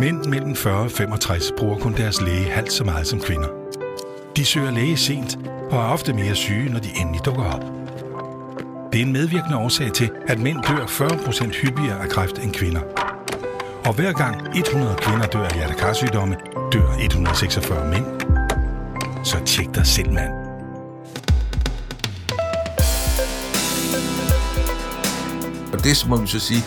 Mænd mellem 40 og 65 bruger kun deres læge halvt så meget som kvinder. De søger læge sent og er ofte mere syge, når de endelig dukker op. Det er en medvirkende årsag til, at mænd dør 40% hyppigere af kræft end kvinder. Og hver gang 100 kvinder dør af hjertekarsygdomme, dør 146 mænd. Så tjek dig selv, mand. Og det må vi så sige,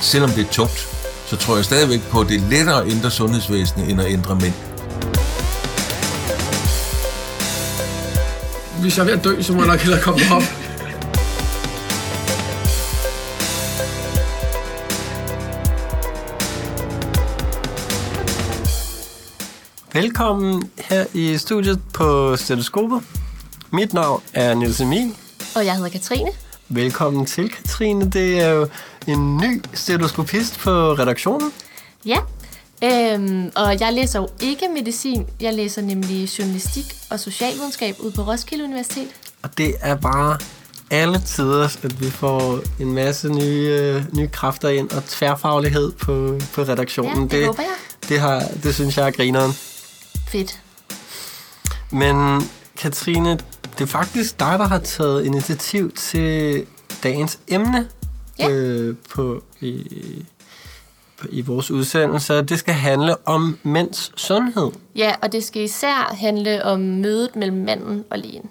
selvom det er tungt, så tror jeg stadigvæk på, at det er lettere at ændre sundhedsvæsenet, end at ændre mænd. Hvis jeg er ved at dø, så må jeg nok hellere komme op. Velkommen her i studiet på Stetoskopet. Mit navn er Niels Emil. Og jeg hedder Katrine. Velkommen til, Katrine. Det er jo en ny stetoskopist på redaktionen. Ja, øhm, og jeg læser jo ikke medicin. Jeg læser nemlig journalistik og socialvidenskab ud på Roskilde Universitet. Og det er bare alle tider, at vi får en masse nye, øh, nye kræfter ind og tværfaglighed på, på redaktionen. Ja, det håber jeg. Det, har, det synes jeg er grineren. Fedt. Men Katrine, det er faktisk dig, der har taget initiativ til dagens emne Ja. øh, på, i, på, i vores udsendelse. Det skal handle om mænds sundhed. Ja, og det skal især handle om mødet mellem manden og lægen.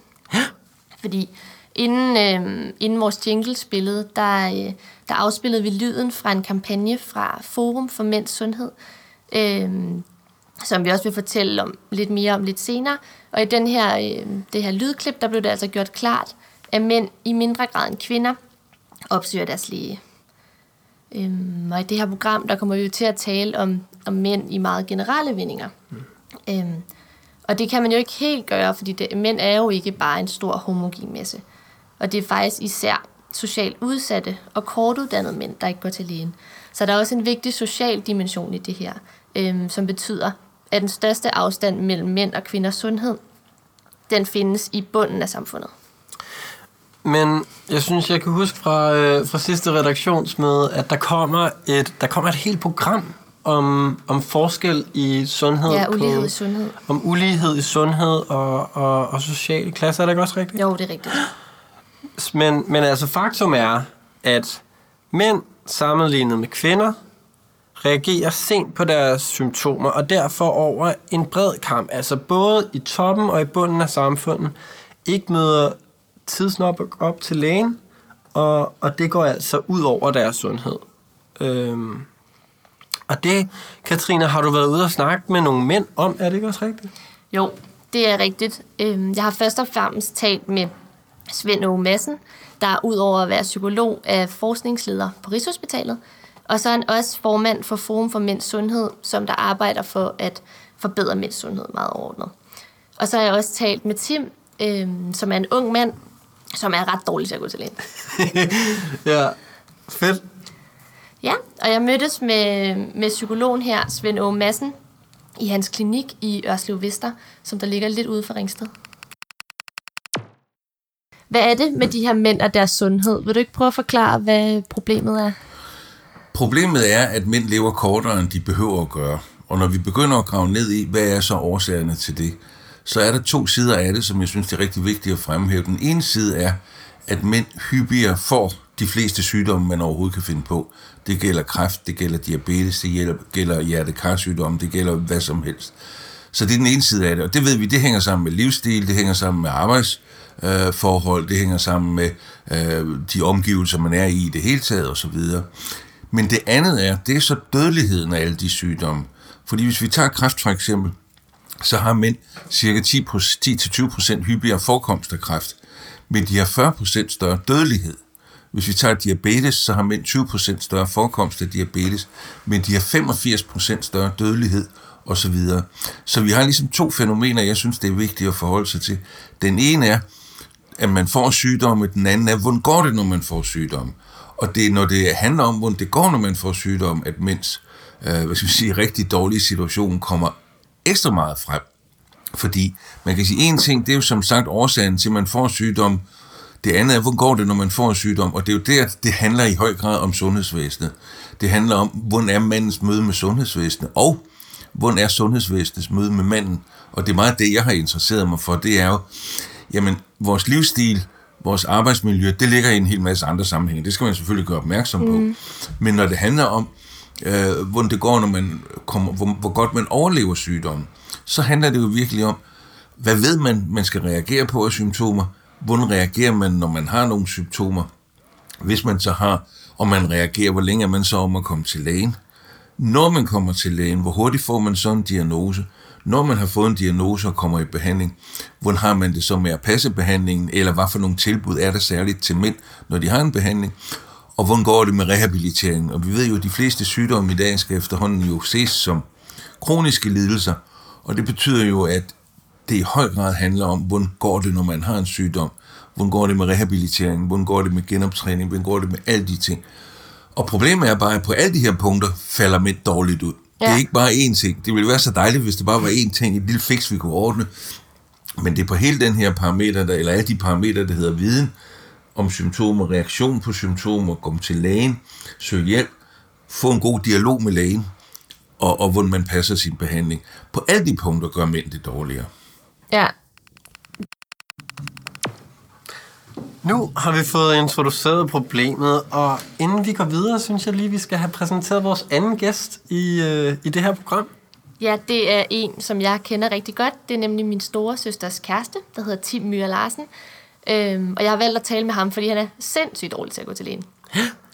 Fordi inden, øh, inden vores jingle spillede, der, øh, der afspillede vi lyden fra en kampagne fra Forum for Mænds Sundhed, øh, som vi også vil fortælle om lidt mere om lidt senere. Og i den her, øh, det her lydklip, der blev det altså gjort klart, at mænd i mindre grad end kvinder opsøger deres læge. Øhm, og i det her program, der kommer vi jo til at tale om, om mænd i meget generelle vendinger. Mm. Øhm, og det kan man jo ikke helt gøre, fordi det, mænd er jo ikke bare en stor homogen masse. Og det er faktisk især socialt udsatte og kortuddannede mænd, der ikke går til lægen. Så der er også en vigtig social dimension i det her, øhm, som betyder, at den største afstand mellem mænd og kvinders sundhed, den findes i bunden af samfundet. Men jeg synes, jeg kan huske fra, øh, fra sidste redaktionsmøde, at der kommer et, der kommer et helt program om, om forskel i sundhed. Ja, ulighed på, i sundhed. Om ulighed i sundhed og, og, og sociale klasser. Er det ikke også rigtigt? Jo, det er rigtigt. Men, men altså faktum er, at mænd sammenlignet med kvinder reagerer sent på deres symptomer, og derfor over en bred kamp, altså både i toppen og i bunden af samfundet, ikke møder tidsnok op til lægen, og, og det går altså ud over deres sundhed. Øhm, og det, Katrine, har du været ude og snakke med nogle mænd om, er det ikke også rigtigt? Jo, det er rigtigt. Øhm, jeg har først og fremmest talt med Svend Aage Madsen, der udover at være psykolog er forskningsleder på Rigshospitalet, og så er han også formand for Forum for Mænds Sundhed, som der arbejder for at forbedre mænds sundhed meget overordnet. Og så har jeg også talt med Tim, øhm, som er en ung mand, som er ret dårlig til at gå til lægen. Ja, fedt. Ja, og jeg mødtes med, med psykologen her, Svend Åge Madsen, i hans klinik i Ørslev Vester, som der ligger lidt ude for Ringsted. Hvad er det med de her mænd og deres sundhed? Vil du ikke prøve at forklare, hvad problemet er? Problemet er, at mænd lever kortere, end de behøver at gøre. Og når vi begynder at grave ned i, hvad er så årsagerne til det, så er der to sider af det, som jeg synes det er rigtig vigtigt at fremhæve. Den ene side er, at mænd hyppigere får de fleste sygdomme, man overhovedet kan finde på. Det gælder kræft, det gælder diabetes, det gælder, hjertekarsygdomme, det gælder hvad som helst. Så det er den ene side af det, og det ved vi, det hænger sammen med livsstil, det hænger sammen med arbejdsforhold, øh, det hænger sammen med øh, de omgivelser, man er i i det hele taget osv. Men det andet er, det er så dødeligheden af alle de sygdomme. Fordi hvis vi tager kræft for eksempel, så har mænd cirka 10-20% hyppigere forekomst af kræft, men de har 40% større dødelighed. Hvis vi tager diabetes, så har mænd 20% større forekomst af diabetes, men de har 85% større dødelighed osv. Så vi har ligesom to fænomener, jeg synes, det er vigtigt at forholde sig til. Den ene er, at man får sygdomme, den anden er, hvordan går det, når man får sygdomme? Og det når det handler om, hvordan det går, når man får sygdom, at mens øh, hvad skal vi sige, rigtig dårlige situation kommer ekstra meget frem. Fordi man kan sige, en ting, det er jo som sagt årsagen til, at man får sygdom, Det andet er, hvor går det, når man får sygdom? Og det er jo der, det handler i høj grad om sundhedsvæsenet. Det handler om, hvordan er mandens møde med sundhedsvæsenet, og hvordan er sundhedsvæsenets møde med manden. Og det er meget det, jeg har interesseret mig for. Det er jo, jamen, vores livsstil, vores arbejdsmiljø, det ligger i en hel masse andre sammenhænge. Det skal man selvfølgelig gøre opmærksom på. Mm. Men når det handler om, øh, hvordan det går, når man kommer, hvor, hvor godt man overlever sygdommen, så handler det jo virkelig om, hvad ved man, man skal reagere på af symptomer? Hvordan reagerer man, når man har nogle symptomer? Hvis man så har, og man reagerer, hvor længe er man så om at komme til lægen? Når man kommer til lægen, hvor hurtigt får man så en diagnose? Når man har fået en diagnose og kommer i behandling, hvordan har man det så med at passe behandlingen, eller hvad for nogle tilbud er der særligt til mænd, når de har en behandling? Og hvordan går det med rehabiliteringen? Og vi ved jo, at de fleste sygdomme i dag skal efterhånden jo ses som kroniske lidelser, og det betyder jo, at det i høj grad handler om, hvordan går det, når man har en sygdom? Hvordan går det med rehabilitering? Hvordan går det med genoptræning? Hvordan går det med alle de ting? Og problemet er bare, at på alle de her punkter falder mænd dårligt ud. Ja. Det er ikke bare én ting. Det ville være så dejligt, hvis det bare var én ting, et lille fix, vi kunne ordne. Men det er på hele den her parameter, der, eller alle de parametre, der hedder viden om symptomer, reaktion på symptomer, komme til lægen, søge hjælp, få en god dialog med lægen, og, og hvordan man passer sin behandling. På alle de punkter gør mænd det dårligere. Ja. Nu har vi fået introduceret problemet, og inden vi går videre, synes jeg lige, vi skal have præsenteret vores anden gæst i, øh, i det her program. Ja, det er en, som jeg kender rigtig godt. Det er nemlig min store søsters kæreste, der hedder Tim Myhr Larsen. Øhm, og jeg har valgt at tale med ham, fordi han er sindssygt dårlig til at gå til lægen.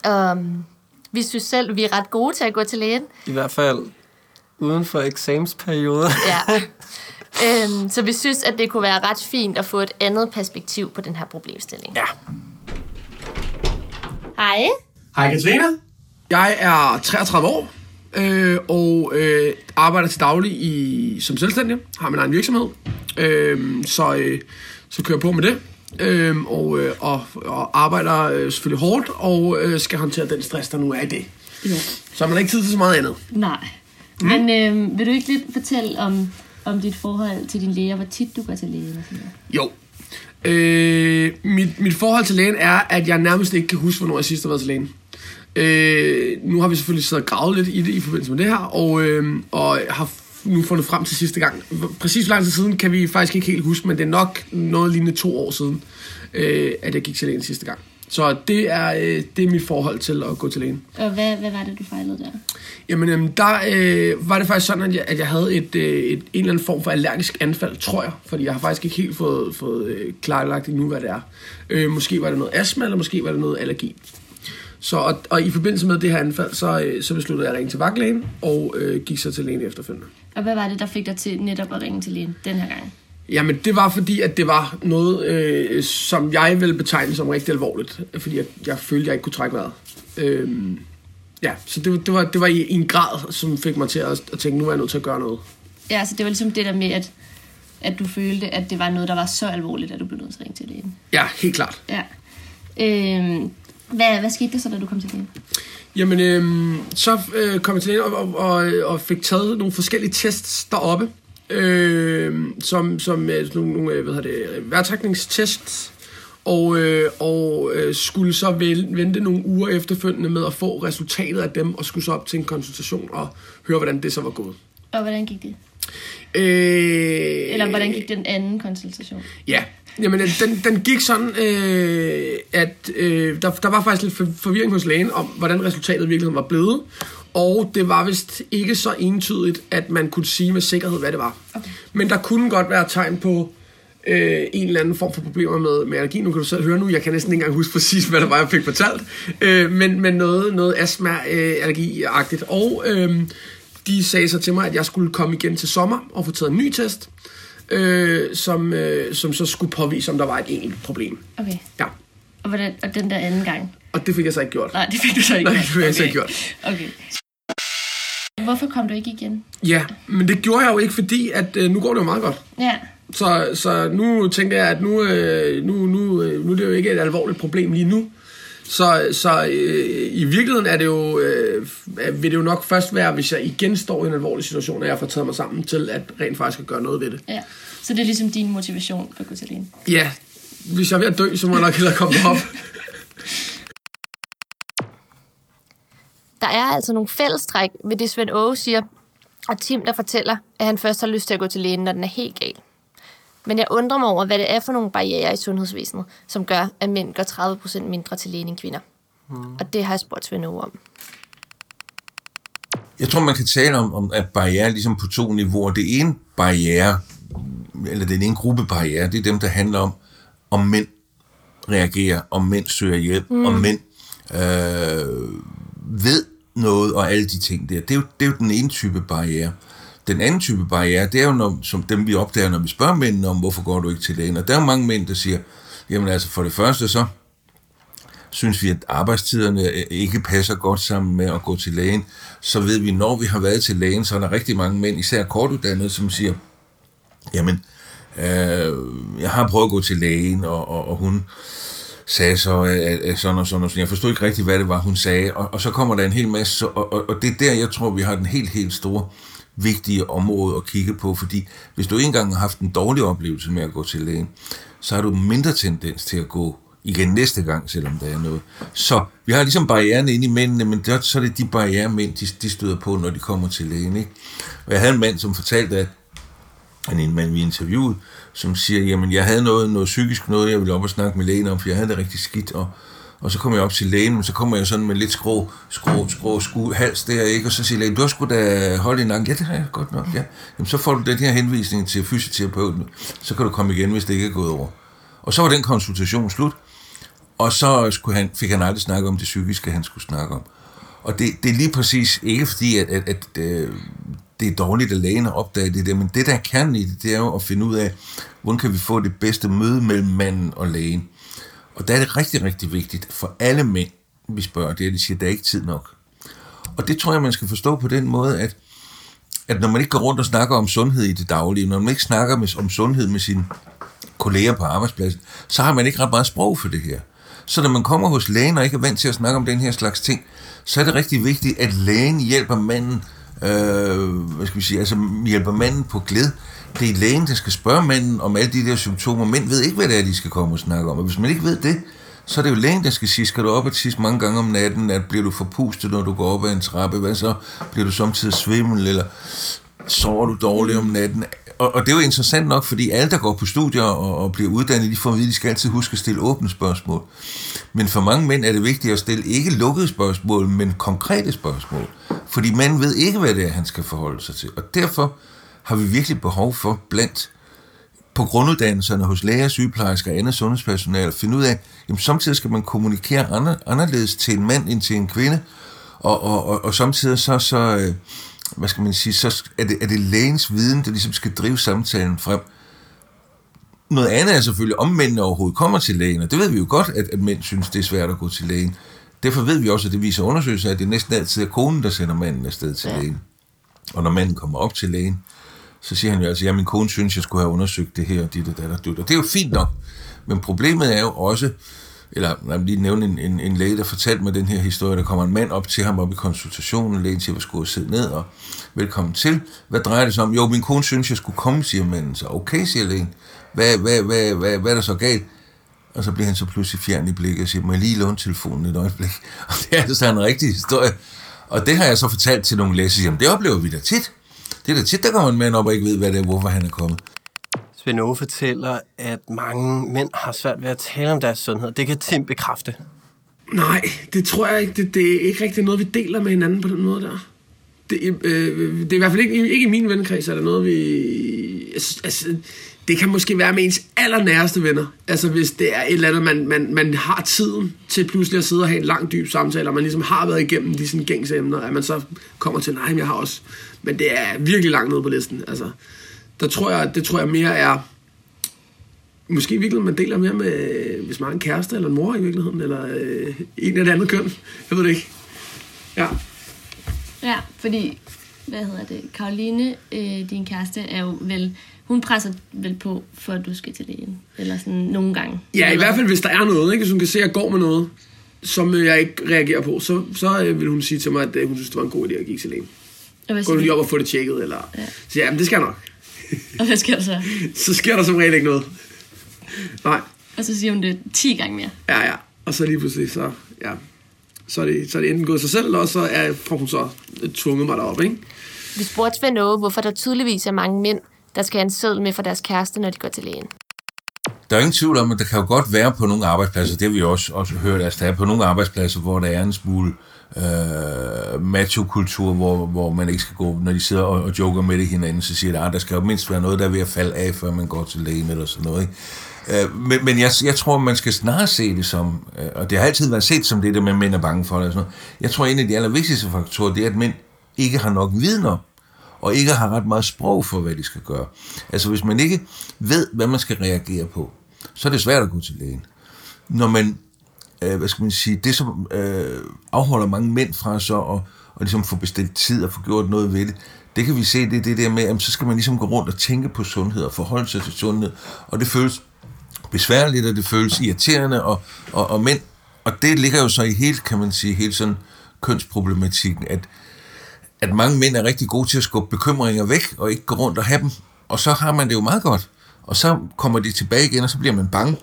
um, vi synes selv, vi er ret gode til at gå til lægen. I hvert fald uden for eksamensperioder. Ja. øhm, så vi synes, at det kunne være ret fint at få et andet perspektiv på den her problemstilling. ja. Hej. Hej Katrine. Jeg er 33 år øh, og øh, arbejder til daglig i, som selvstændig. Har min egen virksomhed. Øh, så, øh, så kører jeg på med det. Øh, og, øh, og, og arbejder øh, selvfølgelig hårdt og øh, skal håndtere den stress, der nu er i det. Jo. Så har man ikke tid til så meget andet. Nej. Mm. Men øh, vil du ikke lidt fortælle om, om dit forhold til din læge, og hvor tit du går til lægen. Og sådan noget? Jo. Øh, mit, mit forhold til lægen er, at jeg nærmest ikke kan huske, hvornår jeg sidst har været til lægen. Øh, nu har vi selvfølgelig siddet og gravet lidt i det i forbindelse med det her, og, øh, og har nu fundet frem til sidste gang. Præcis hvor lang tid siden kan vi faktisk ikke helt huske, men det er nok noget lignende to år siden, øh, at jeg gik til lægen sidste gang. Så det er, øh, det er mit forhold til at gå til lægen. Og hvad, hvad var det, du fejlede der? Jamen, øhm, der øh, var det faktisk sådan, at jeg, at jeg havde et, øh, et, en eller anden form for allergisk anfald, tror jeg. Fordi jeg har faktisk ikke helt fået, fået øh, klarlagt endnu, hvad det er. Øh, måske var det noget astma, eller måske var det noget allergi. Så, og, og i forbindelse med det her anfald, så, øh, så besluttede jeg at ringe til vagtlægen, og øh, gik så til lægen efterfølgende. Og hvad var det, der fik dig til netop at ringe til lægen den her gang? Jamen, det var fordi, at det var noget, øh, som jeg vil betegne som rigtig alvorligt. Fordi jeg, jeg følte, jeg ikke kunne trække vejret. Øhm, ja, så det, det, var, det var i, i en grad, som fik mig til at, at tænke, nu er jeg nødt til at gøre noget. Ja, så det var ligesom det der med, at, at du følte, at det var noget, der var så alvorligt, at du blev nødt til at ringe til lægen. Ja, helt klart. Ja. Øhm, hvad, hvad skete der så, da du kom til lægen? Jamen, øhm, så øh, kom jeg til lægen og, og, og, og fik taget nogle forskellige tests deroppe, øh, som, som øh, nogle, nogle øh, hvad hedder det, vejrtrækningstests, og, øh, og øh, skulle så vel, vente nogle uger efterfølgende med at få resultatet af dem, og skulle så op til en konsultation og høre, hvordan det så var gået. Og hvordan gik det? Øh, Eller hvordan gik den anden konsultation? Ja, jamen øh, den, den gik sådan, øh, at øh, der, der var faktisk lidt for- forvirring hos lægen om, hvordan resultatet i virkeligheden var blevet. Og det var vist ikke så entydigt, at man kunne sige med sikkerhed, hvad det var. Okay. Men der kunne godt være tegn på øh, en eller anden form for problemer med, med allergi. Nu kan du selv høre nu, jeg kan næsten ikke engang huske præcis, hvad det var, jeg fik fortalt. Øh, men, men noget, noget astma-allergi-agtigt. Og øh, de sagde så til mig, at jeg skulle komme igen til sommer og få taget en ny test, øh, som, øh, som så skulle påvise, om der var et enkelt problem. Okay. Ja, Og, hvordan, og den der anden gang? og det fik jeg så ikke gjort. Nej, det fik du så ikke Nej, det fik jeg så ikke gjort. Okay. Hvorfor kom du ikke igen? Ja, men det gjorde jeg jo ikke, fordi at øh, nu går det jo meget godt. Ja. Så, så nu tænker jeg, at nu, øh, nu, nu, øh, nu er det jo ikke et alvorligt problem lige nu. Så, så øh, i virkeligheden er det jo, øh, vil det jo nok først være, hvis jeg igen står i en alvorlig situation, at jeg får taget mig sammen til at rent faktisk at gøre noget ved det. ja. Så det er ligesom din motivation for lægen? Ja, hvis jeg er ved at dø, så må jeg nok hellere komme op. Der er altså nogle fællestræk ved det, Svend Åge siger, og Tim, der fortæller, at han først har lyst til at gå til lægen, når den er helt gal. Men jeg undrer mig over, hvad det er for nogle barriere i sundhedsvæsenet, som gør, at mænd går 30% mindre til lægen end kvinder. Hmm. Og det har jeg spurgt Svend Åge om. Jeg tror, man kan tale om, om at barriere ligesom på to niveauer. Det ene barriere, eller den ene gruppe barriere, det er dem, der handler om, om mænd reagerer, om mænd søger hjælp, mm. om mænd øh, ved noget og alle de ting der. Det er, jo, det er jo den ene type barriere. Den anden type barriere, det er jo når, som dem, vi opdager, når vi spørger mændene om, hvorfor går du ikke til lægen. Og der er jo mange mænd, der siger, jamen altså for det første så, synes vi, at arbejdstiderne øh, ikke passer godt sammen med at gå til lægen, så ved vi, når vi har været til lægen, så er der rigtig mange mænd, især kortuddannede, som siger, jamen, øh, jeg har prøvet at gå til lægen, og, og, og hun sagde så at, at sådan og sådan og sådan. Jeg forstod ikke rigtig, hvad det var, hun sagde. Og, og så kommer der en hel masse, og, og, og det er der, jeg tror, vi har den helt, helt store vigtige område at kigge på, fordi hvis du engang har haft en dårlig oplevelse med at gå til lægen, så har du mindre tendens til at gå igen næste gang, selvom der er noget. Så vi har ligesom barrieren inde i mændene, men er så er det de barriere, mænd de, de støder på, når de kommer til lægen. Ikke? Og jeg havde en mand, som fortalte, at en mand, vi interviewede, som siger, jamen jeg havde noget, noget psykisk noget, jeg ville op og snakke med lægen om, for jeg havde det rigtig skidt, og, og så kommer jeg op til lægen, men så kommer jeg sådan med lidt skrå, skrå, skrå, skrå hals der, ikke? Og så siger lægen, du har sgu da holdt i nakken. Ja, det har jeg godt nok, ja. Jamen, så får du den her henvisning til fysioterapeuten, så kan du komme igen, hvis det ikke er gået over. Og så var den konsultation slut, og så skulle han, fik han aldrig snakket om det psykiske, han skulle snakke om. Og det, det er lige præcis ikke fordi, at, at, at, at øh, det er dårligt, at lægen har opdaget det der, men det, der kan i det, det er jo at finde ud af, hvordan kan vi få det bedste møde mellem manden og lægen. Og der er det rigtig, rigtig vigtigt for alle mænd, vi spørger, det er, at de siger, at der er ikke tid nok. Og det tror jeg, man skal forstå på den måde, at, at når man ikke går rundt og snakker om sundhed i det daglige, når man ikke snakker med, om sundhed med sine kolleger på arbejdspladsen, så har man ikke ret meget sprog for det her. Så når man kommer hos lægen og ikke er vant til at snakke om den her slags ting, så er det rigtig vigtigt, at lægen hjælper manden, øh, hvad skal vi sige, altså hjælper manden på glæde. Det er lægen, der skal spørge manden om alle de der symptomer. Mænd ved ikke, hvad det er, de skal komme og snakke om. Og hvis man ikke ved det, så er det jo lægen, der skal sige, skal du op og tisse mange gange om natten, at bliver du forpustet, når du går op ad en trappe, hvad så? Bliver du samtidig svimmel, eller sover du dårligt om natten? Og, og det er jo interessant nok, fordi alle, der går på studier og, og bliver uddannet, de får at vide, at de skal altid huske at stille åbne spørgsmål. Men for mange mænd er det vigtigt at stille ikke lukkede spørgsmål, men konkrete spørgsmål. Fordi mænd ved ikke, hvad det er, han skal forholde sig til. Og derfor har vi virkelig behov for blandt på grunduddannelserne hos læger, sygeplejersker og andet sundhedspersonale at finde ud af, jamen samtidig skal man kommunikere anderledes til en mand end til en kvinde, og, og, og, og samtidig så, så øh, hvad skal man sige, så er det, er det lægens viden, der ligesom skal drive samtalen frem. Noget andet er selvfølgelig, om mændene overhovedet kommer til lægen, og det ved vi jo godt, at, at mænd synes, det er svært at gå til lægen. Derfor ved vi også, at det viser undersøgelser, at det næsten altid er konen, der sender manden afsted til ja. lægen. Og når manden kommer op til lægen, så siger han jo altså, ja, min kone synes, jeg skulle have undersøgt det her, og dit og dat og det er jo fint nok. Men problemet er jo også, eller lad mig lige nævne en, en, en læge, der fortalte mig den her historie, der kommer en mand op til ham op i konsultationen, lægen siger, at jeg skulle sidde ned, og velkommen til. Hvad drejer det sig om? Jo, min kone synes, jeg skulle komme, siger manden. Så okay, siger lægen. Hvad, hvad, hvad, hvad, hvad er der så galt? Og så bliver han så pludselig fjern i blikket og siger, må jeg lige låne telefonen et øjeblik? Og det er altså en rigtig historie. Og det har jeg så fortalt til nogle læger, jamen det oplever vi da tit. Det er da tit, der kommer en mand op og ikke ved, hvad det er, hvorfor han er kommet. Svend fortæller, at mange mænd har svært ved at tale om deres sundhed. Det kan Tim bekræfte. Nej, det tror jeg ikke. Det, det er ikke rigtig noget, vi deler med hinanden på den måde der. Det, øh, det er i hvert fald ikke, ikke i min vennekreds, er der noget, vi... Altså, altså, det kan måske være med ens allernæreste venner. Altså hvis det er et eller andet, man, man, man har tiden til pludselig at sidde og have en lang, dyb samtale, og man ligesom har været igennem de sådan gængse emner, at man så kommer til, nej, jeg har også. Men det er virkelig langt nede på listen. Altså, der tror jeg, det tror jeg mere er, måske i virkeligheden man deler mere med, hvis man har en kæreste eller en mor i virkeligheden, eller øh, en af det andet køn. Jeg ved det ikke. Ja. Ja, fordi, hvad hedder det, Karoline, øh, din kæreste, er jo vel, hun presser vel på, for at du skal til lægen, eller sådan nogle gange. Ja, i hvert fald hvis der er noget, ikke? hvis hun kan se, at jeg går med noget, som jeg ikke reagerer på, så, så øh, vil hun sige til mig, at øh, hun synes, det var en god idé at gik til lægen. Gå lige op og få det tjekket, eller... Ja. Så ja, men det skal jeg nok. Og hvad sker der så? så sker der som regel ikke noget. Nej. Og så siger hun det 10 gange mere. Ja, ja. Og så lige pludselig, så, ja, så er det, så er det enten gået sig selv, og så er, får hun så tvunget mig derop, ikke? Vi spurgte Svend Åge, hvorfor der tydeligvis er mange mænd, der skal have en seddel med for deres kæreste, når de går til lægen. Der er ingen tvivl om, at der kan jo godt være på nogle arbejdspladser, det har vi også, også hørt, at der er på nogle arbejdspladser, hvor der er en smule øh, Øh, macho-kultur, hvor, hvor man ikke skal gå, når de sidder og, og joker med det hinanden, så siger de, at der skal jo mindst være noget, der er ved at falde af, før man går til lægen eller sådan noget. Ikke? Øh, men men jeg, jeg tror, man skal snarere se det som, øh, og det har altid været set som det der med, at mænd er bange for det. Og sådan noget. Jeg tror, en af de allervigtigste faktorer, det er, at mænd ikke har nok viden om, og ikke har ret meget sprog for, hvad de skal gøre. Altså, hvis man ikke ved, hvad man skal reagere på, så er det svært at gå til lægen. Når man, øh, hvad skal man sige, det som øh, afholder mange mænd fra så og, og ligesom få bestilt tid og få gjort noget ved det, det kan vi se, det er det der med, at så skal man ligesom gå rundt og tænke på sundhed og forholde sig til sundhed, og det føles besværligt, og det føles irriterende, og, og, og mænd, og det ligger jo så i helt, kan man sige, helt sådan kønsproblematikken, at, at mange mænd er rigtig gode til at skubbe bekymringer væk, og ikke gå rundt og have dem, og så har man det jo meget godt. Og så kommer de tilbage igen, og så bliver man bange.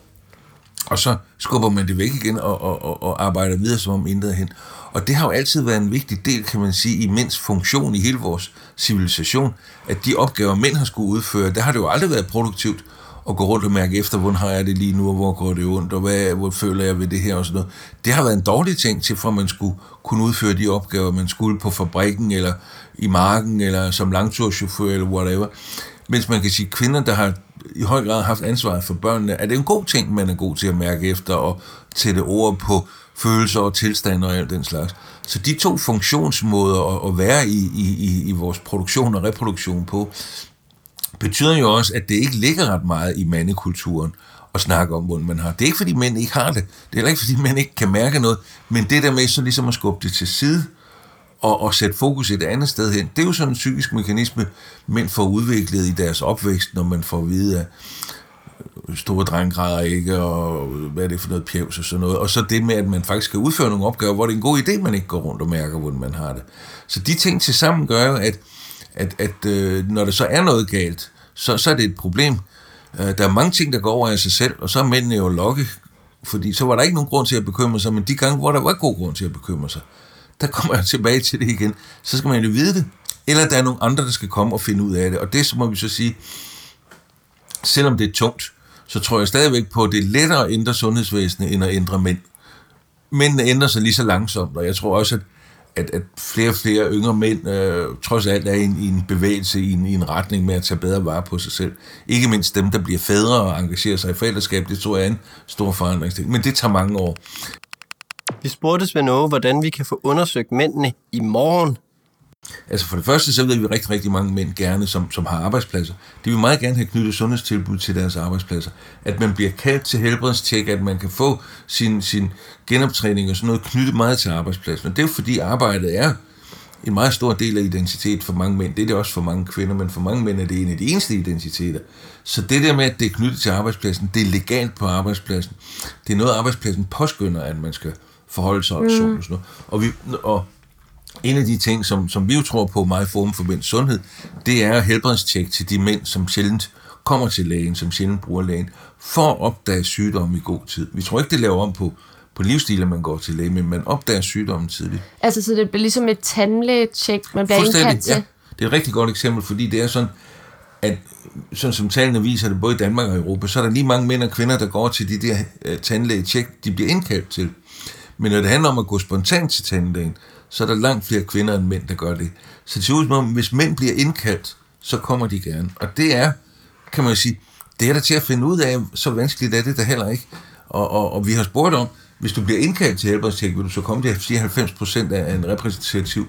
Og så skubber man det væk igen og, og, og, og arbejder videre som om intet hen. Og det har jo altid været en vigtig del, kan man sige, i mænds funktion i hele vores civilisation, at de opgaver, mænd har skulle udføre, der har det jo aldrig været produktivt at gå rundt og mærke efter, hvordan har jeg det lige nu, og hvor går det ondt, og hvad, hvor føler jeg ved det her og sådan noget. Det har været en dårlig ting til, for at man skulle kunne udføre de opgaver, man skulle på fabrikken, eller i marken, eller som langturschauffør, eller whatever. Mens man kan sige, kvinder, der har i høj grad haft ansvaret for børnene, er det en god ting, man er god til at mærke efter og tætte ord på følelser og tilstande og alt den slags. Så de to funktionsmåder at være i, i, i vores produktion og reproduktion på, betyder jo også, at det ikke ligger ret meget i mandekulturen at snakke om, hvordan man har. Det er ikke, fordi mænd ikke har det. Det er heller ikke, fordi mænd ikke kan mærke noget. Men det der med så ligesom at skubbe det til side, og, og sætte fokus et andet sted hen. Det er jo sådan en psykisk mekanisme, mænd får udviklet i deres opvækst, når man får at vide, at store drenggrader ikke, og hvad er det for noget pjevs og sådan noget. Og så det med, at man faktisk skal udføre nogle opgaver, hvor det er en god idé, man ikke går rundt og mærker, hvordan man har det. Så de ting til sammen gør jo, at, at, at øh, når der så er noget galt, så, så er det et problem. Øh, der er mange ting, der går over af sig selv, og så er mændene jo lokke, fordi så var der ikke nogen grund til at bekymre sig, men de gange, hvor der var god grund til at bekymre sig, der kommer jeg tilbage til det igen, så skal man jo vide det. Eller der er nogle andre, der skal komme og finde ud af det. Og det så må vi så sige, selvom det er tungt, så tror jeg stadigvæk på, at det er lettere at ændre sundhedsvæsenet, end at ændre mænd. Mændene ændrer sig lige så langsomt, og jeg tror også, at, at, at flere og flere yngre mænd øh, trods alt er i en, i en bevægelse, i en, i en retning med at tage bedre vare på sig selv. Ikke mindst dem, der bliver fædre og engagerer sig i forældreskab, det tror jeg er en stor forandringsting. Men det tager mange år. Vi spurgte Svend Aage, hvordan vi kan få undersøgt mændene i morgen. Altså for det første, så ved vi rigtig, rigtig mange mænd gerne, som, som har arbejdspladser. De vil meget gerne have knyttet sundhedstilbud til deres arbejdspladser. At man bliver kaldt til helbredstjek, at man kan få sin, sin genoptræning og sådan noget knyttet meget til arbejdspladsen. Og det er jo fordi arbejdet er en meget stor del af identitet for mange mænd. Det er det også for mange kvinder, men for mange mænd er det en af de eneste identiteter. Så det der med, at det er knyttet til arbejdspladsen, det er legalt på arbejdspladsen. Det er noget, arbejdspladsen påskynder, at man skal forholde sig mm. sådan noget. Og, vi, og en af de ting, som, som vi jo tror på meget Forum for Mænds Sundhed, det er helbredstjek til de mænd, som sjældent kommer til lægen, som sjældent bruger lægen, for at opdage sygdomme i god tid. Vi tror ikke, det laver om på, på livsstil, at man går til læge, men man opdager sygdommen tidligt. Altså, så det bliver ligesom et tandlægetjek, man bliver indkaldt til? Ja, det er et rigtig godt eksempel, fordi det er sådan, at sådan som tallene viser det, både i Danmark og Europa, så er der lige mange mænd og kvinder, der går til de der uh, tandlægetjek, de bliver indkaldt til. Men når det handler om at gå spontant til tandlægen, så er der langt flere kvinder end mænd, der gør det. Så det ser ud som om, hvis mænd bliver indkaldt, så kommer de gerne. Og det er, kan man sige, det er der til at finde ud af, så vanskeligt er det der heller ikke. Og, og, og vi har spurgt om, hvis du bliver indkaldt til helbredstjek, vil du så komme til at sige 90 procent af en repræsentativ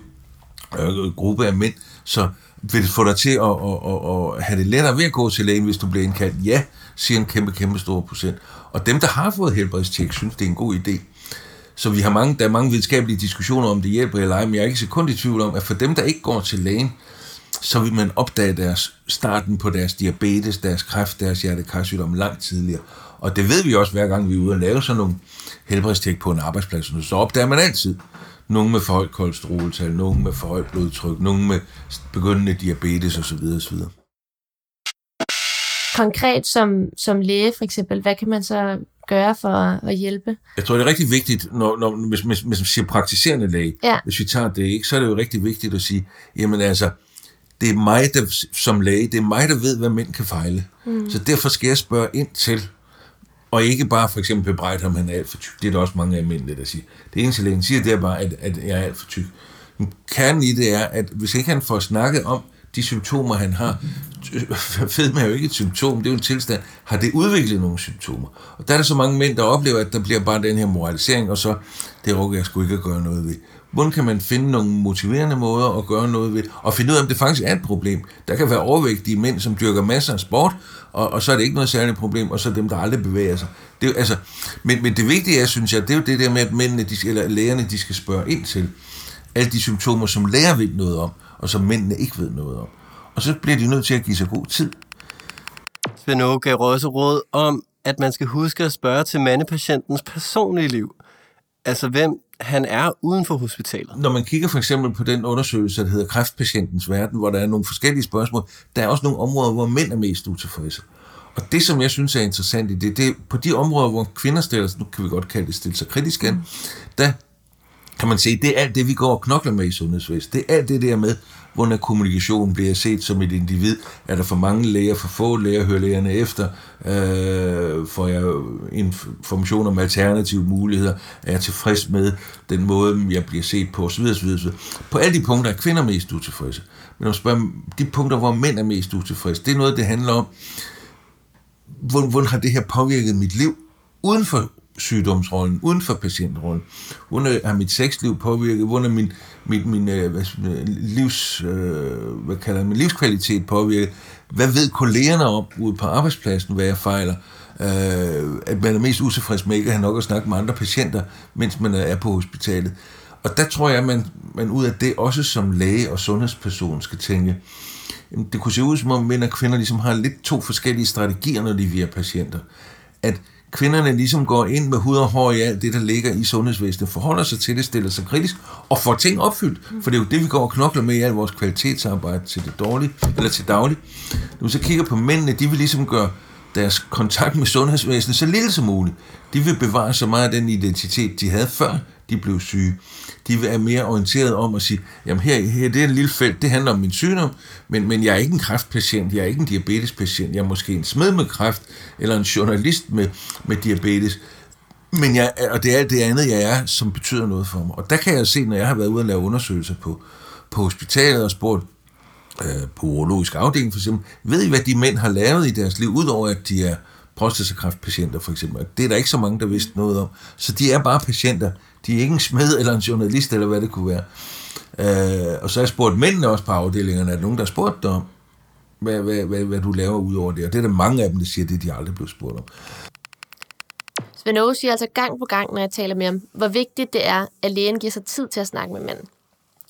øh, gruppe af mænd, så vil det få dig til at, at, at, at have det lettere ved at gå til lægen, hvis du bliver indkaldt? Ja, siger en kæmpe, kæmpe stor procent. Og dem, der har fået helbredstjek, synes, det er en god idé. Så vi har mange, der er mange videnskabelige diskussioner om det hjælper eller ej, men jeg er ikke sekund i tvivl om, at for dem, der ikke går til lægen, så vil man opdage deres starten på deres diabetes, deres kræft, deres hjertekarsygdom langt tidligere. Og det ved vi også, hver gang vi er ude og lave sådan nogle helbredstjek på en arbejdsplads, så opdager man altid nogen med for højt kolesteroltal, nogen med for højt blodtryk, nogen med begyndende diabetes osv. osv. konkret som, som læge for eksempel, hvad kan man så gøre for at, hjælpe? Jeg tror, det er rigtig vigtigt, når, når, hvis, hvis, hvis man siger praktiserende læge, Ja. hvis vi tager det, ikke, så er det jo rigtig vigtigt at sige, jamen altså, det er mig, der, som læge, det er mig, der ved, hvad mænd kan fejle. Mm. Så derfor skal jeg spørge ind til, og ikke bare for eksempel bebrejde ham, han er alt for tyk. Det er der også mange af mændene, der siger. Det eneste lægen siger, det er bare, at, at jeg er alt for tyk. Men kernen i det er, at hvis ikke han får snakket om de symptomer, han har, fedme er jo ikke et symptom, det er jo en tilstand, har det udviklet nogle symptomer. Og der er der så mange mænd, der oplever, at der bliver bare den her moralisering, og så, det råkker jeg sgu ikke at gøre noget ved. Hvordan kan man finde nogle motiverende måder at gøre noget ved, og finde ud af, om det faktisk er et problem. Der kan være overvægtige mænd, som dyrker masser af sport, og, og så er det ikke noget særligt problem, og så dem, der aldrig bevæger sig. Det altså, men, men det vigtige er, synes jeg, det er jo det der med, at mændene, de, skal- eller lægerne, de skal spørge ind til alle de symptomer, som læger ved noget om, og som mændene ikke ved noget om. Og så bliver de nødt til at give sig god tid. Svend Åge gav også råd om, at man skal huske at spørge til mandepatientens personlige liv. Altså, hvem han er uden for hospitalet. Når man kigger for eksempel på den undersøgelse, der hedder Kræftpatientens Verden, hvor der er nogle forskellige spørgsmål, der er også nogle områder, hvor mænd er mest utilfredse. Og det, som jeg synes er interessant i det, det er på de områder, hvor kvinder stiller sig, nu kan vi godt kalde det stille sig kritisk an, der kan man se, det er alt det, vi går og knokler med i sundhedsvæsenet. Det er alt det der med, hvordan kommunikationen bliver set som et individ. Er der for mange læger, for få læger, hører lægerne efter? Øh, får jeg information om alternative muligheder? Er jeg tilfreds med den måde, jeg bliver set på? Så videre, så videre, så videre. På alle de punkter er kvinder mest utilfredse. Men når man spørger, de punkter, hvor mænd er mest utilfredse, det er noget, det handler om, hvordan har det her påvirket mit liv uden for sygdomsrollen, uden for patientrollen? Hvordan har mit sexliv påvirket? Hvordan er min, min, min hvad, øh, livs, øh, hvad kalder jeg, min livskvalitet påvirket? Hvad ved kollegerne om ude på arbejdspladsen, hvad jeg fejler? Øh, at man er mest utilfreds med ikke at have nok at snakke med andre patienter, mens man er på hospitalet. Og der tror jeg, at man, man ud af det også som læge og sundhedsperson skal tænke, Jamen, det kunne se ud som om mænd og kvinder ligesom har lidt to forskellige strategier, når de er via patienter. At kvinderne ligesom går ind med hud og hår i alt det, der ligger i sundhedsvæsenet, forholder sig til det, stiller sig kritisk og får ting opfyldt. For det er jo det, vi går og knokler med i alt vores kvalitetsarbejde til det dårlige, eller til dagligt. Når vi så kigger på mændene, de vil ligesom gøre deres kontakt med sundhedsvæsenet så lille som muligt. De vil bevare så meget af den identitet, de havde før de blev syge. De vil er mere orienteret om at sige, jamen her, her det er en lille felt, det handler om min sygdom, men, men jeg er ikke en kræftpatient, jeg er ikke en diabetespatient, jeg er måske en smed med kræft, eller en journalist med, med diabetes. Men jeg, og det er det andet, jeg er, som betyder noget for mig. Og der kan jeg se, når jeg har været ude og lave undersøgelser på, på hospitalet og spurgt øh, på urologisk afdeling for eksempel, ved I, hvad de mænd har lavet i deres liv, udover at de er prostatakræftpatienter for eksempel. Det er der ikke så mange, der vidste noget om. Så de er bare patienter. De er ikke en smed eller en journalist, eller hvad det kunne være. Øh, og så har jeg spurgt mændene også på afdelingerne, er der nogen, der har spurgt dig om, hvad, hvad, hvad, hvad du laver ud over det? Og det er der mange af dem, der siger, det de aldrig blev spurgt om. Svend Aage siger altså gang på gang, når jeg taler med ham, hvor vigtigt det er, at lægen giver sig tid til at snakke med manden.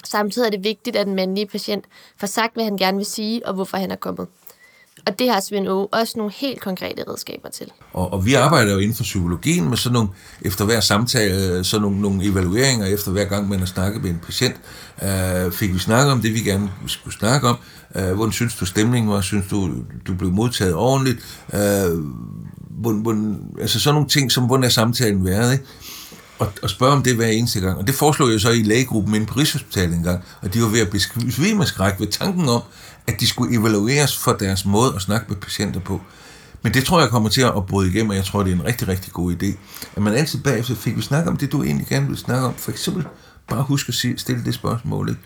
Samtidig er det vigtigt, at den mandlige patient får sagt, hvad han gerne vil sige, og hvorfor han er kommet. Og det har Svend Aage også nogle helt konkrete redskaber til. Og, og vi arbejder jo inden for psykologien med sådan nogle, efter hver samtale, øh, sådan nogle, nogle evalueringer, efter hver gang man har snakket med en patient, øh, fik vi snakket om det, vi gerne skulle snakke om. Øh, hvordan synes du stemningen var? Synes du, du blev modtaget ordentligt? Øh, hvordan, hvordan, altså sådan nogle ting, som hvordan er samtalen været, ikke? Og, og spørge om det hver eneste gang. Og det foreslog jeg så i lægegruppen inde på Rigshospitalet en gang, og de var ved at besvime af skræk ved tanken om, at de skulle evalueres for deres måde at snakke med patienter på. Men det tror jeg kommer til at bryde igennem, og jeg tror, det er en rigtig, rigtig god idé. At man altid bagefter fik vi snakke om det, du egentlig gerne vil snakke om. For eksempel bare husk at stille det spørgsmål. Ikke?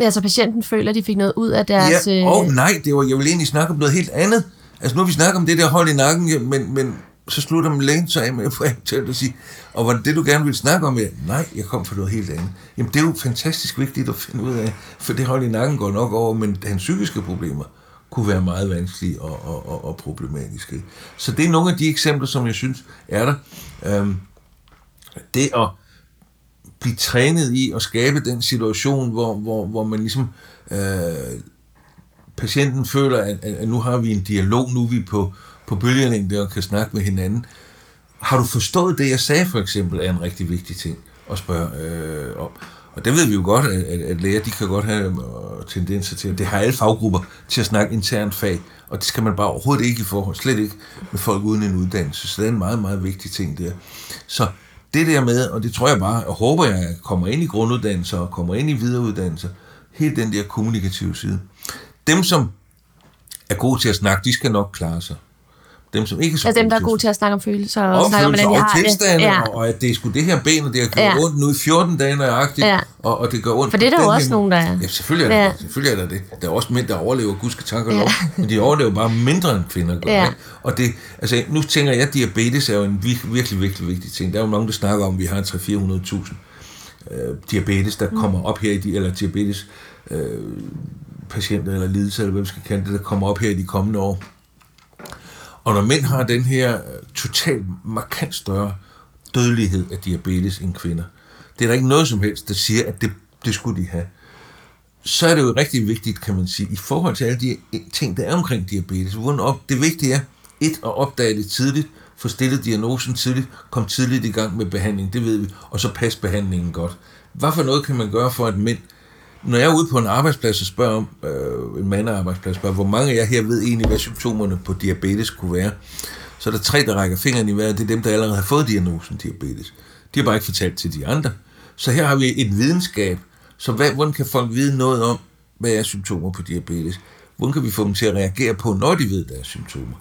Altså patienten føler, at de fik noget ud af deres... Ja, øh, og nej, det var, jeg vil egentlig snakke om noget helt andet. Altså nu har vi snakket om det der hold i nakken, ja, men, men så slutter man lægen så af med at til at sige, og var det det, du gerne ville snakke om? Jeg, nej, jeg kom for noget helt andet. Jamen det er jo fantastisk vigtigt at finde ud af, for det hold i nakken går nok over, men hans psykiske problemer kunne være meget vanskelige og, og, og, og problematiske. Så det er nogle af de eksempler, som jeg synes er der. Øhm, det at blive trænet i at skabe den situation, hvor, hvor, hvor man ligesom øh, patienten føler, at, at, at nu har vi en dialog, nu er vi på, på bølgelængde og kan snakke med hinanden. Har du forstået det, jeg sagde for eksempel, er en rigtig vigtig ting at spørge øh, om. Og det ved vi jo godt, at, at, at læger, de kan godt have øh, tendenser til, det har alle faggrupper til at snakke internt fag, og det skal man bare overhovedet ikke i forhold, slet ikke med folk uden en uddannelse. Så det er en meget, meget vigtig ting der. Så det der med, og det tror jeg bare, og håber jeg, kommer ind i grunduddannelser og kommer ind i videreuddannelser, helt den der kommunikative side. Dem, som er gode til at snakke, de skal nok klare sig. Dem, som ikke er så Altså dem, der er gode til at snakke om følelser og, og snakke om, hvordan de har det. tilstande, Ja. og, at det er sgu det her ben, og det har gjort Ja. ondt nu i 14 dage nøjagtigt, Ja. og, og det gør ondt For det er der jo også her- nogen, der er. Ja, selvfølgelig er der, Ja. det. selvfølgelig er der det. Der er også mænd, der overlever, gudske tak og Ja. lov, men de overlever bare mindre end kvinder gør. Ja. ikke? Og det, altså, nu tænker jeg, at diabetes er jo en virkelig, virkelig, virkelig vigtig ting. Der er jo mange, der snakker om, at vi har 300-400.000 øh, diabetes, der mm. kommer op her i de, eller diabetes øh, patienter eller lidelser, eller hvad vi skal kalde det, der kommer op her i de kommende år. Og når mænd har den her øh, totalt markant større dødelighed af diabetes end kvinder, det er der ikke noget som helst, der siger, at det, det skulle de have. Så er det jo rigtig vigtigt, kan man sige, i forhold til alle de ting, der er omkring diabetes. Op, det vigtige er, et, at opdage det tidligt, få stillet diagnosen tidligt, kom tidligt i gang med behandling, det ved vi, og så pas behandlingen godt. Hvad for noget kan man gøre for, at mænd når jeg er ude på en arbejdsplads og spørger om, øh, en mandearbejdsplads, spørger, hvor mange af jer her ved egentlig, hvad symptomerne på diabetes kunne være, så er der tre, der rækker fingeren i vejret, det er dem, der allerede har fået diagnosen diabetes. De har bare ikke fortalt til de andre. Så her har vi et videnskab, så hvad, hvordan kan folk vide noget om, hvad er symptomer på diabetes? Hvordan kan vi få dem til at reagere på, når de ved, der er symptomer?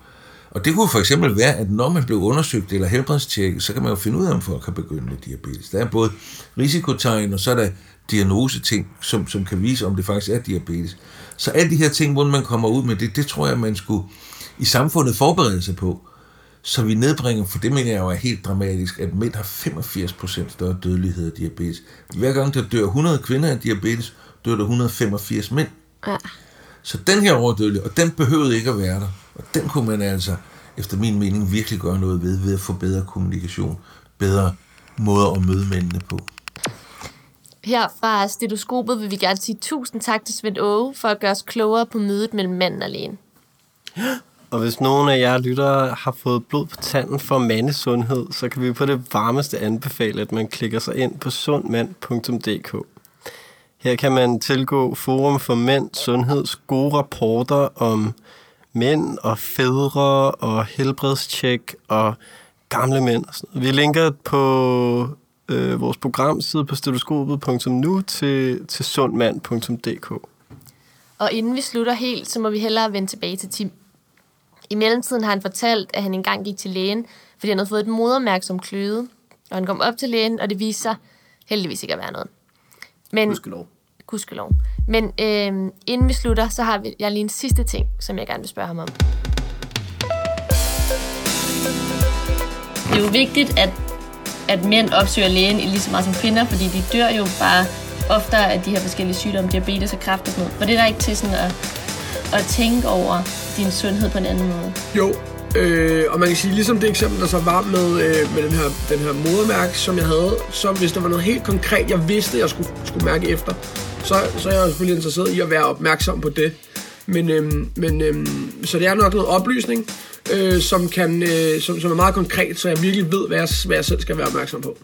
Og det kunne for eksempel være, at når man blev undersøgt eller helbredstjekket, så kan man jo finde ud af, om folk har begyndt med diabetes. Der er både risikotegn, og så er der diagnoseting, som, som kan vise, om det faktisk er diabetes. Så alle de her ting, hvordan man kommer ud med det, det tror jeg, man skulle i samfundet forberede sig på, så vi nedbringer, for det mener jeg jo er helt dramatisk, at mænd har 85% større dødelighed af diabetes. Hver gang der dør 100 kvinder af diabetes, dør der 185 mænd. Ja. Så den her overdødelighed, og den behøvede ikke at være der, og den kunne man altså, efter min mening, virkelig gøre noget ved, ved at få bedre kommunikation, bedre måder at møde mændene på. Her fra stetoskopet vil vi gerne sige tusind tak til Svend Åge for at gøre os klogere på mødet mellem manden og lægen. Og hvis nogen af jer lyttere har fået blod på tanden for mandesundhed, så kan vi på det varmeste anbefale, at man klikker sig ind på sundmand.dk. Her kan man tilgå Forum for Mænd Sundheds gode rapporter om mænd og fædre og helbredstjek og gamle mænd. Og sådan. noget. Vi linker på øh, vores programside på stetoskopet.nu til, til sundmand.dk. Og inden vi slutter helt, så må vi hellere vende tilbage til Tim. I mellemtiden har han fortalt, at han engang gik til lægen, fordi han havde fået et modermærke som kløde. Og han kom op til lægen, og det viste sig heldigvis ikke at være noget. Men, Gudskelov. Gudskelov. Men øh, inden vi slutter, så har vi, jeg lige en sidste ting, som jeg gerne vil spørge ham om. Det er jo vigtigt, at, at mænd opsøger lægen lige så meget som kvinder, fordi de dør jo bare oftere af de her forskellige sygdomme, diabetes og kræft og sådan noget. Var det der ikke til sådan at, at tænke over din sundhed på en anden måde. Jo, øh, og man kan sige, ligesom det eksempel, der så var med, øh, med den her, den her modermærke, som jeg havde, så hvis der var noget helt konkret, jeg vidste, jeg skulle, skulle mærke efter, så, så er jeg selvfølgelig interesseret i at være opmærksom på det. Men, øhm, men øhm, så det er nok noget oplysning, øh, som, kan, øh, som, som er meget konkret, så jeg virkelig ved, hvad jeg, hvad jeg selv skal være opmærksom på.